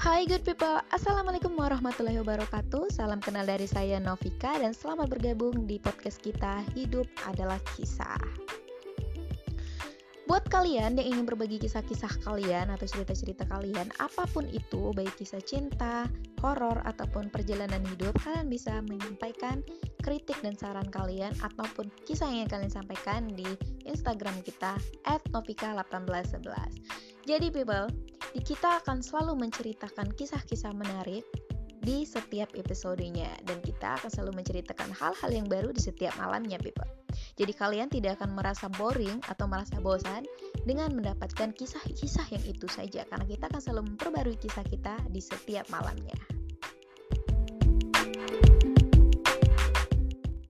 Hai good people, Assalamualaikum warahmatullahi wabarakatuh Salam kenal dari saya Novika dan selamat bergabung di podcast kita Hidup adalah Kisah Buat kalian yang ingin berbagi kisah-kisah kalian atau cerita-cerita kalian, apa pun itu, baik kisah cinta, horor, ataupun perjalanan hidup, kalian bisa menyampaikan kritik dan saran kalian ataupun kisah yang kalian sampaikan di Instagram kita @novika1811. Jadi people, kita akan selalu menceritakan kisah-kisah menarik di setiap episodenya dan kita akan selalu menceritakan hal-hal yang baru di setiap malamnya people. Jadi kalian tidak akan merasa boring atau merasa bosan dengan mendapatkan kisah-kisah yang itu saja karena kita akan selalu memperbarui kisah kita di setiap malamnya.